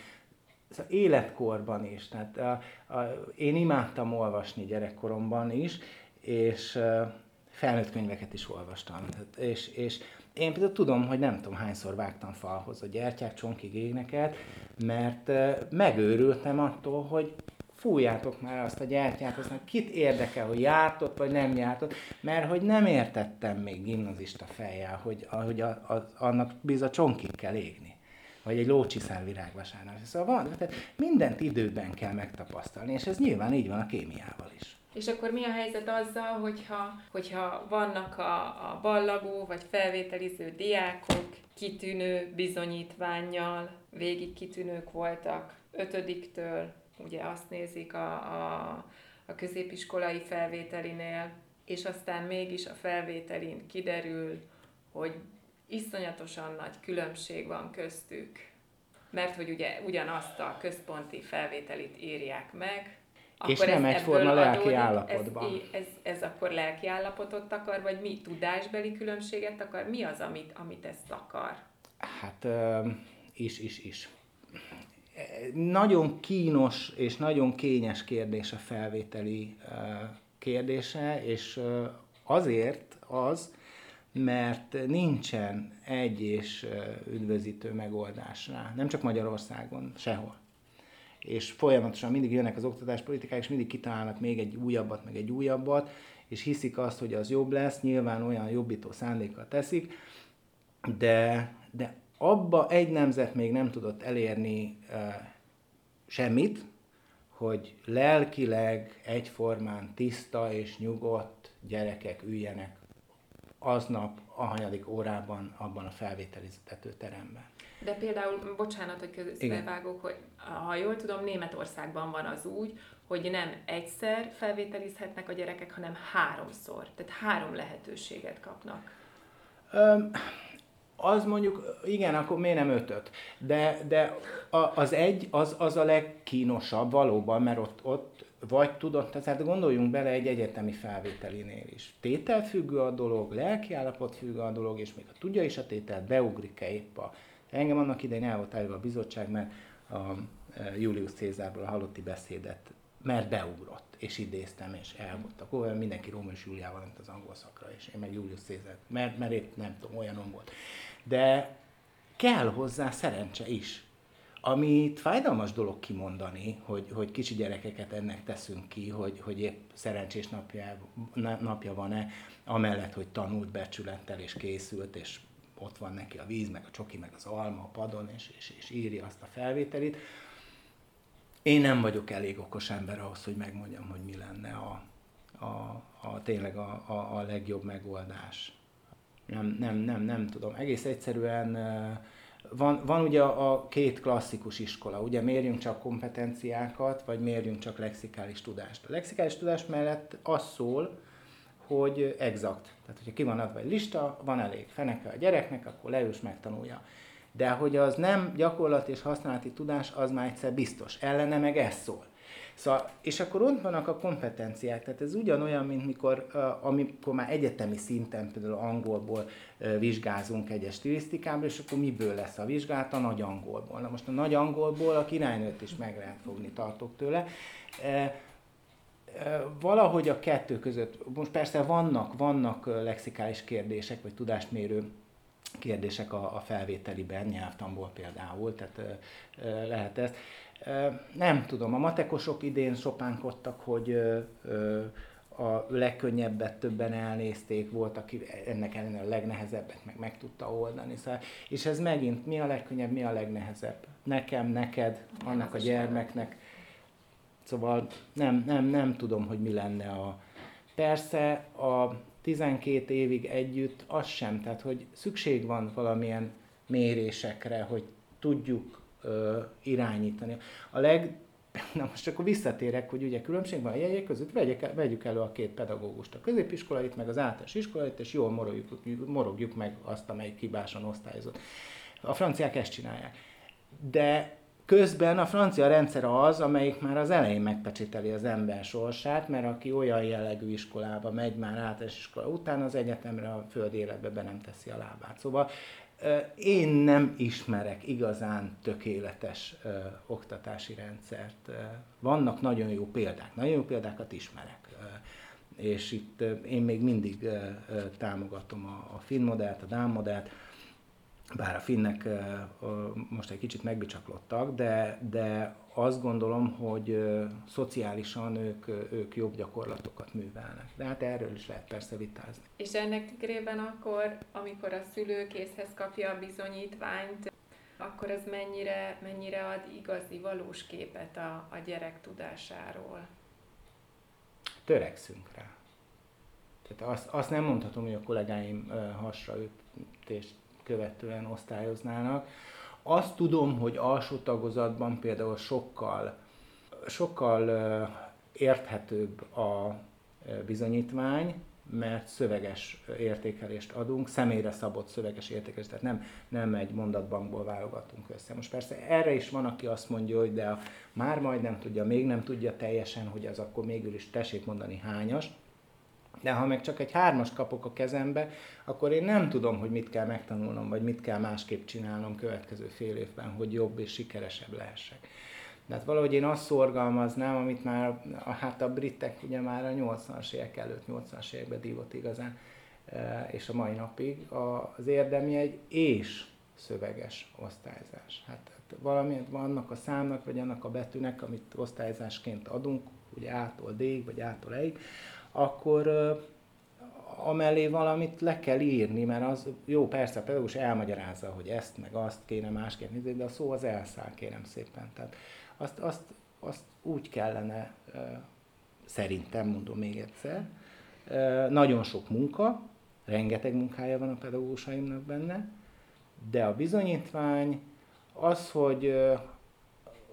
S2: Szóval életkorban is. Tehát a, a, én imádtam olvasni gyerekkoromban is, és a, felnőtt könyveket is olvastam. Tehát, és, és én például tudom, hogy nem tudom hányszor vágtam falhoz a gyertyák csonkig éneket, mert megőrültem attól, hogy fújjátok már azt a gyertyát, aztán kit érdekel, hogy jártott vagy nem jártott, mert hogy nem értettem még gimnazista fejjel, hogy, hogy a, a, annak biz a csonkig kell égni vagy egy lócsiszár virágvasárnál. Szóval van, tehát mindent időben kell megtapasztalni, és ez nyilván így van a kémiával is.
S1: És akkor mi a helyzet azzal, hogyha, hogyha vannak a, a ballagó vagy felvételiző diákok kitűnő bizonyítványjal, végig kitűnők voltak, ötödiktől ugye azt nézik a, a, a középiskolai felvételinél, és aztán mégis a felvételin kiderül, hogy iszonyatosan nagy különbség van köztük, mert hogy ugye ugyanazt a központi felvételit írják meg,
S2: és akkor nem egyforma lelki állapotban.
S1: Ez, ez, ez akkor lelki állapotot akar, vagy mi tudásbeli különbséget akar? Mi az, amit, amit ezt akar?
S2: Hát is, is, is nagyon kínos és nagyon kényes kérdés a felvételi kérdése, és azért az, mert nincsen egy és üdvözítő megoldás rá. Nem csak Magyarországon, sehol. És folyamatosan mindig jönnek az oktatáspolitikák, és mindig kitalálnak még egy újabbat, meg egy újabbat, és hiszik azt, hogy az jobb lesz, nyilván olyan jobbító szándékkal teszik, de, de abba egy nemzet még nem tudott elérni semmit, hogy lelkileg egyformán tiszta és nyugodt gyerekek üljenek aznap a hanyadik órában abban a felvételizetető teremben.
S1: De például, bocsánat, hogy közbevágok, hogy ha jól tudom, Németországban van az úgy, hogy nem egyszer felvételizhetnek a gyerekek, hanem háromszor. Tehát három lehetőséget kapnak.
S2: Um, az mondjuk, igen, akkor miért nem ötöt? De, de a, az egy, az, az a legkínosabb valóban, mert ott, ott vagy tudod, tehát gondoljunk bele egy egyetemi felvételinél is. Tétel függő a dolog, lelkiállapot függő a dolog, és még ha tudja is a tételt, beugrik-e épp a... Engem annak idején el volt a bizottság, mert a e, Julius Cézárból a halotti beszédet, mert beugrott, és idéztem, és elmondtak. Akkor mindenki Róma és Júliával ment az angol szakra, és én meg Julius Cézár, mert, mert épp nem tudom, olyanom volt de kell hozzá szerencse is. Amit fájdalmas dolog kimondani, hogy, hogy kicsi gyerekeket ennek teszünk ki, hogy, hogy épp szerencsés napja, napja van-e, amellett, hogy tanult becsülettel és készült, és ott van neki a víz, meg a csoki, meg az alma a padon, és, és, és írja azt a felvételit. Én nem vagyok elég okos ember ahhoz, hogy megmondjam, hogy mi lenne a, a, a tényleg a, a, a legjobb megoldás nem, nem, nem, nem tudom. Egész egyszerűen van, van ugye a két klasszikus iskola, ugye mérjünk csak kompetenciákat, vagy mérjünk csak lexikális tudást. A lexikális tudás mellett az szól, hogy exakt. Tehát, hogyha ki van adva egy lista, van elég feneke a gyereknek, akkor leülsz, megtanulja. De hogy az nem gyakorlat és használati tudás, az már egyszer biztos. Ellene meg ez szól. Szóval, és akkor ott vannak a kompetenciák, tehát ez ugyanolyan, mint mikor, amikor már egyetemi szinten például angolból vizsgázunk egyes stilisztikából, és akkor miből lesz a vizsgát? A nagy angolból. Na most a nagy angolból a királynőt is meg lehet fogni, tartok tőle. valahogy a kettő között, most persze vannak, vannak lexikális kérdések, vagy tudásmérő kérdések a, a felvételiben, nyelvtamból például, tehát lehet ez. Nem tudom, a matekosok idén sopánkodtak, hogy a legkönnyebbet többen elnézték, volt, aki ennek ellenére a legnehezebbet meg meg tudta oldani. Szóval, és ez megint, mi a legkönnyebb, mi a legnehezebb? Nekem, neked, annak a gyermeknek. Szóval nem, nem, nem tudom, hogy mi lenne a... Persze a 12 évig együtt az sem, tehát hogy szükség van valamilyen mérésekre, hogy tudjuk ö, irányítani. A leg, na most akkor visszatérek, hogy ugye különbség van a jegyek között, vegyek, vegyük elő a két pedagógust, a középiskolait, meg az általános iskolait, és jól morogjuk, morogjuk meg azt, amelyik hibásan osztályozott. A franciák ezt csinálják. De Közben a francia rendszer az, amelyik már az elején megpecsételi az ember sorsát, mert aki olyan jellegű iskolába megy már általános iskola után, az egyetemre a föld életbe be nem teszi a lábát. Szóval én nem ismerek igazán tökéletes ö, oktatási rendszert. Vannak nagyon jó példák, nagyon jó példákat ismerek. És itt én még mindig támogatom a, a finn modellt, a dán modellt, bár a finnek most egy kicsit megbicsaklottak, de, de azt gondolom, hogy szociálisan ők, ők jobb gyakorlatokat művelnek. De hát erről is lehet persze vitázni.
S1: És ennek tükrében akkor, amikor a szülő készhez kapja a bizonyítványt, akkor ez mennyire, mennyire ad igazi, valós képet a, a gyerek tudásáról?
S2: Törekszünk rá. Tehát azt, azt nem mondhatom, hogy a kollégáim hasra ütést követően osztályoznának. Azt tudom, hogy alsó tagozatban például sokkal, sokkal érthetőbb a bizonyítvány, mert szöveges értékelést adunk, személyre szabott szöveges értékelést, tehát nem, nem egy mondatbankból válogatunk össze. Most persze erre is van, aki azt mondja, hogy de a, már majd nem tudja, még nem tudja teljesen, hogy az akkor mégis is tessék mondani hányas, de ha meg csak egy hármas kapok a kezembe, akkor én nem tudom, hogy mit kell megtanulnom, vagy mit kell másképp csinálnom következő fél évben, hogy jobb és sikeresebb lehessek. De hát valahogy én azt szorgalmaznám, amit már hát a britek ugye már a 80-as évek előtt, 80-as években dívott igazán, e, és a mai napig az érdemjegy és szöveges osztályzás. Hát, hát valamilyen vannak a számnak, vagy annak a betűnek, amit osztályzásként adunk, ugye A-tól D-ig, vagy A-tól E-ig, akkor amellé valamit le kell írni, mert az jó, persze a pedagógus elmagyarázza, hogy ezt meg azt kéne másképp nézni, de a szó az elszáll, kérem szépen. Tehát azt, azt, azt úgy kellene, szerintem mondom még egyszer, nagyon sok munka, rengeteg munkája van a pedagógusaimnak benne, de a bizonyítvány az, hogy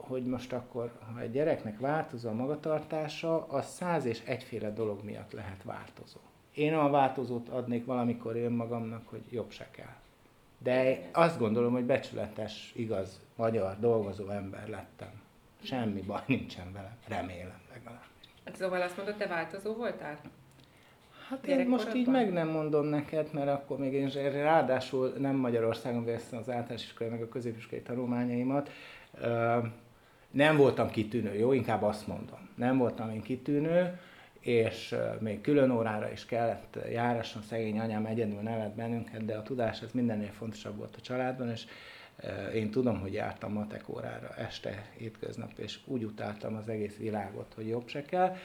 S2: hogy most akkor, ha egy gyereknek változó a magatartása, az száz és egyféle dolog miatt lehet változó. Én a változót adnék valamikor én magamnak, hogy jobb se kell. De azt gondolom, hogy becsületes, igaz, magyar, dolgozó ember lettem. Semmi baj nincsen vele, remélem legalább.
S1: Hát szóval azt mondod, te változó voltál?
S2: Hát én most így meg nem mondom neked, mert akkor még én ráadásul nem Magyarországon végeztem az általános iskolai meg a középiskolai tanulmányaimat. Nem voltam kitűnő, jó, inkább azt mondom. Nem voltam én kitűnő, és még külön órára is kellett járasson, szegény anyám egyedül nevet bennünket, de a tudás ez mindennél fontosabb volt a családban, és én tudom, hogy jártam matek órára este, hétköznap, és úgy utáltam az egész világot, hogy jobb se kell.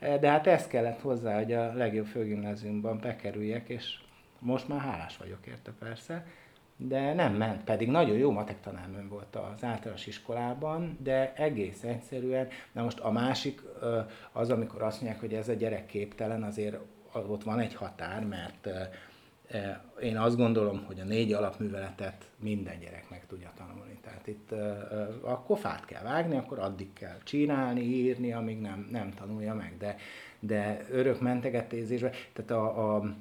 S2: De hát ez kellett hozzá, hogy a legjobb főgimnáziumban bekerüljek, és most már hálás vagyok érte persze de nem ment, pedig nagyon jó matek tanárnőm volt az általános iskolában, de egész egyszerűen, na most a másik az, amikor azt mondják, hogy ez a gyerek képtelen, azért ott van egy határ, mert én azt gondolom, hogy a négy alapműveletet minden gyerek meg tudja tanulni. Tehát itt akkor fát kell vágni, akkor addig kell csinálni, írni, amíg nem, nem tanulja meg. De, de örök mentegetézésben, tehát a, a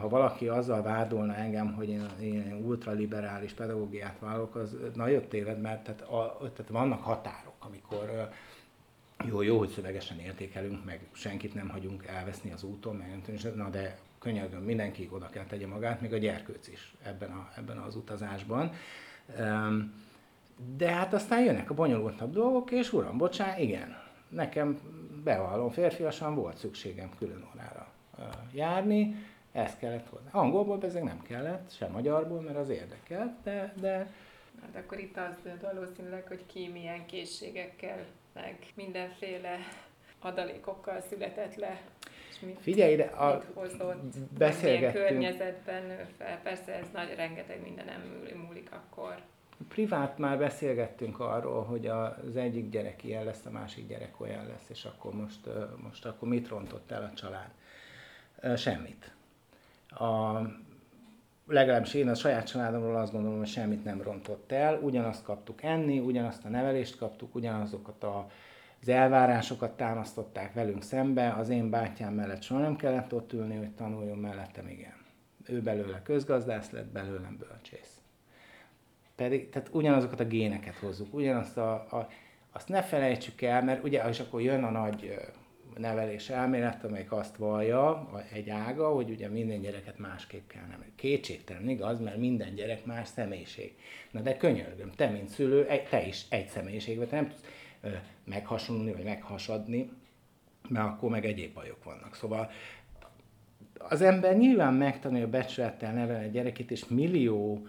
S2: ha valaki azzal vádolna engem, hogy én, én ultraliberális pedagógiát vállalok, az nagyobb téved, mert tehát, a, tehát vannak határok, amikor jó, jó, hogy szövegesen értékelünk, meg senkit nem hagyunk elveszni az úton, meg nem na de könyörgöm, mindenki oda kell tegye magát, még a gyerkőc is ebben, a, ebben az utazásban. De hát aztán jönnek a bonyolultabb dolgok, és uram, bocsán, igen, nekem bevallom férfiasan volt szükségem külön órára járni, ezt kellett hozzá. Angolból ezek nem kellett, sem magyarból, mert az érdekelt, de, de
S1: Hát akkor itt az valószínűleg, hogy ki milyen készségekkel, meg mindenféle adalékokkal született le, és mit,
S2: Figyelj ide, a,
S1: mit hozott,
S2: beszélgettünk.
S1: milyen környezetben fel. Persze ez nagy, rengeteg minden nem múlik akkor.
S2: Privát már beszélgettünk arról, hogy az egyik gyerek ilyen lesz, a másik gyerek olyan lesz, és akkor most, most akkor mit rontott el a család? Semmit. A, legalábbis én a saját családomról azt gondolom, hogy semmit nem rontott el, ugyanazt kaptuk enni, ugyanazt a nevelést kaptuk, ugyanazokat a, az elvárásokat támasztották velünk szembe, az én bátyám mellett soha nem kellett ott ülni, hogy tanuljon mellettem, igen. Ő belőle közgazdász lett, belőlem bölcsész. Pedig, tehát ugyanazokat a géneket hozzuk, ugyanazt a, a azt ne felejtsük el, mert ugye, és akkor jön a nagy nevelés elmélet, amelyik azt vallja, egy ága, hogy ugye minden gyereket másképp kell nevelni. Kétségtelen igaz, mert minden gyerek más személyiség. Na de könyörgöm, te, mint szülő, te is egy személyiség nem tudsz meghasonlulni, vagy meghasadni, mert akkor meg egyéb bajok vannak. Szóval az ember nyilván megtanulja becsülettel nevelni a gyerekét, és millió,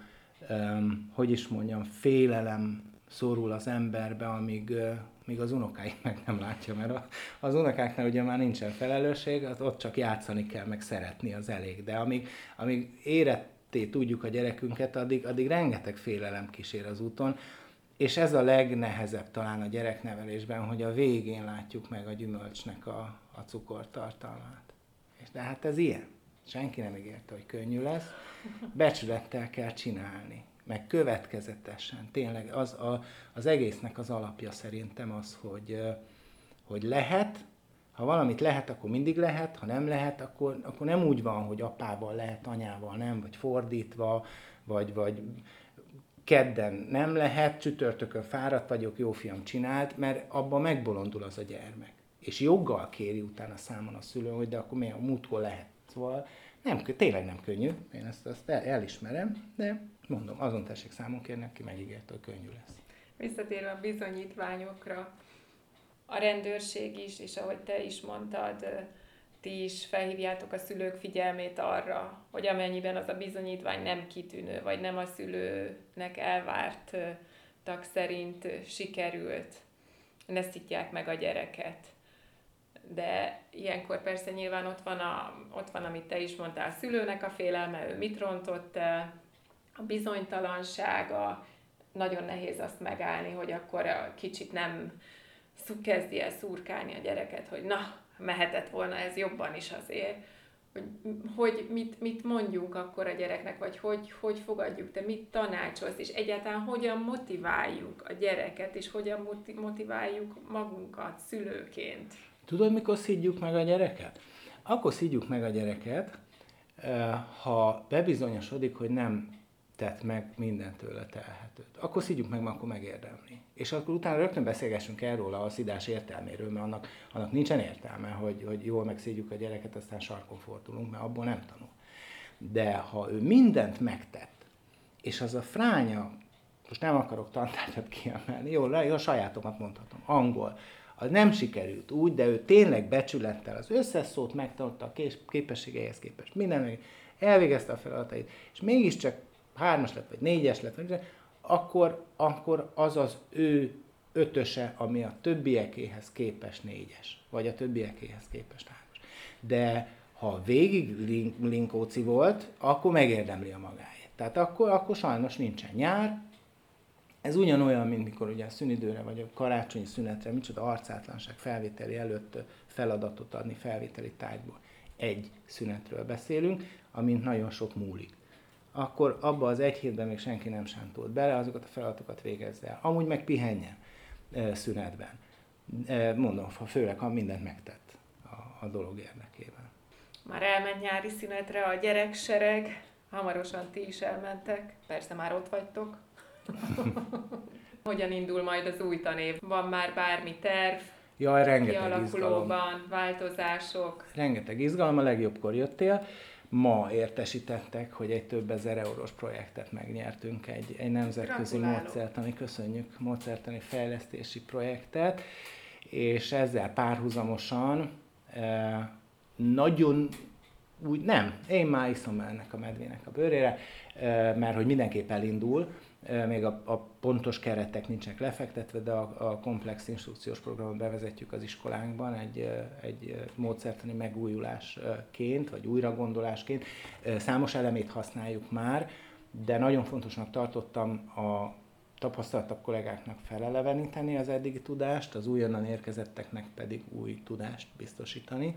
S2: hogy is mondjam, félelem szorul az emberbe, amíg míg az unokáik meg nem látja, mert az unokáknál ugye már nincsen felelősség, az ott csak játszani kell, meg szeretni az elég. De amíg, amíg éretté tudjuk a gyerekünket, addig, addig rengeteg félelem kísér az úton, és ez a legnehezebb talán a gyereknevelésben, hogy a végén látjuk meg a gyümölcsnek a, a cukortartalmát. És de hát ez ilyen. Senki nem ígérte, hogy könnyű lesz. Becsülettel kell csinálni meg következetesen. Tényleg az, a, az egésznek az alapja szerintem az, hogy, hogy lehet, ha valamit lehet, akkor mindig lehet, ha nem lehet, akkor, akkor nem úgy van, hogy apával lehet, anyával nem, vagy fordítva, vagy, vagy kedden nem lehet, csütörtökön fáradt vagyok, jó fiam csinált, mert abban megbolondul az a gyermek. És joggal kéri utána számon a szülő, hogy de akkor mi a múltkor lehet. Szóval nem, tényleg nem könnyű, én ezt, ezt elismerem, de mondom, azon tessék számon kérni, aki megígérte, hogy könnyű lesz.
S1: Visszatérve a bizonyítványokra, a rendőrség is, és ahogy te is mondtad, ti is felhívjátok a szülők figyelmét arra, hogy amennyiben az a bizonyítvány nem kitűnő, vagy nem a szülőnek elvártak szerint sikerült, ne szítják meg a gyereket. De ilyenkor persze nyilván ott van, a, ott van, amit te is mondtál, a szülőnek a félelme, ő mit rontott el, a bizonytalansága, nagyon nehéz azt megállni, hogy akkor a kicsit nem kezdi el szurkálni a gyereket, hogy na, mehetett volna ez jobban is azért, hogy, hogy mit, mit mondjunk akkor a gyereknek, vagy hogy, hogy fogadjuk, te mit tanácsolsz, és egyáltalán hogyan motiváljuk a gyereket, és hogyan motiváljuk magunkat szülőként.
S2: Tudod, mikor szídjuk meg a gyereket? Akkor szídjuk meg a gyereket, eh, ha bebizonyosodik, hogy nem tett meg mindent tőle telhetőt. Akkor szidjuk meg, akkor megérdemli. És akkor utána rögtön beszélgessünk erről a szidás értelméről, mert annak, annak nincsen értelme, hogy, hogy jól megszídjuk a gyereket, aztán sarkon fordulunk, mert abból nem tanul. De ha ő mindent megtett, és az a fránya, most nem akarok tantárgyat kiemelni, jó, a sajátomat mondhatom, angol, az nem sikerült úgy, de ő tényleg becsülettel az összes szót megtanulta a képességeihez képest. Minden elvégezte a feladatait, és mégiscsak hármas lett, vagy négyes lett, vagy, akkor, akkor az az ő ötöse, ami a többiekéhez képes négyes, vagy a többiekéhez képest hármas. De ha végig linkóci volt, akkor megérdemli a magáét. Tehát akkor, akkor sajnos nincsen nyár. Ez ugyanolyan, mint mikor ugye szünidőre vagy a karácsonyi szünetre, micsoda arcátlanság felvételi előtt feladatot adni felvételi tárgyból. Egy szünetről beszélünk, amint nagyon sok múlik akkor abba az egy hétben még senki nem sántolt bele, azokat a feladatokat végezze el. Amúgy meg pihenjen szünetben. Mondom, főleg, ha mindent megtett a, a dolog érdekében.
S1: Már elment nyári szünetre a gyereksereg, hamarosan ti is elmentek, persze már ott vagytok. Hogyan indul majd az új tanév? Van már bármi terv?
S2: Jaj, rengeteg izgalom.
S1: változások.
S2: Rengeteg izgalom, a legjobbkor jöttél ma értesítettek, hogy egy több ezer eurós projektet megnyertünk, egy, egy nemzetközi módszertani, köszönjük, módszertani fejlesztési projektet, és ezzel párhuzamosan nagyon úgy nem, én már iszom ennek a medvének a bőrére, mert hogy mindenképp elindul, még a, a pontos keretek nincsenek lefektetve, de a, a komplex instrukciós programot bevezetjük az iskolánkban egy, egy módszertani megújulásként, vagy újragondolásként. Számos elemét használjuk már, de nagyon fontosnak tartottam a tapasztaltabb kollégáknak feleleveníteni az eddigi tudást, az újonnan érkezetteknek pedig új tudást biztosítani.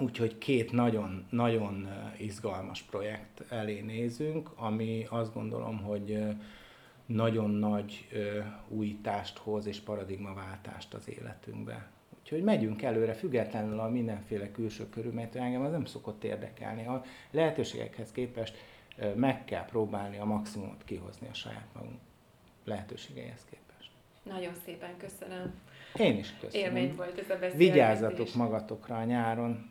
S2: Úgyhogy két nagyon-nagyon izgalmas projekt elé nézünk, ami azt gondolom, hogy nagyon nagy újítást hoz és paradigmaváltást az életünkbe. Úgyhogy megyünk előre, függetlenül a mindenféle külső körülménytől, engem az nem szokott érdekelni. A lehetőségekhez képest meg kell próbálni a maximumot kihozni a saját magunk lehetőségeihez képest.
S1: Nagyon szépen köszönöm.
S2: Én is köszönöm.
S1: Élmény volt ez a beszélgetés.
S2: Vigyázzatok magatokra a nyáron,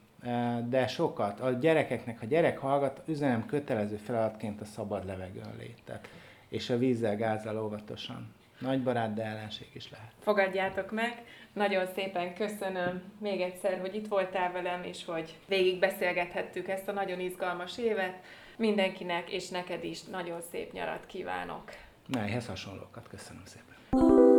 S2: de sokat. A gyerekeknek, ha gyerek hallgat, üzenem kötelező feladatként a szabad levegőn létet. És a vízzel, gázzal óvatosan. Nagy barát, de ellenség is lehet.
S1: Fogadjátok meg. Nagyon szépen köszönöm még egyszer, hogy itt voltál velem, és hogy végig beszélgethettük ezt a nagyon izgalmas évet. Mindenkinek és neked is nagyon szép nyarat kívánok.
S2: Ehhez hasonlókat köszönöm szépen.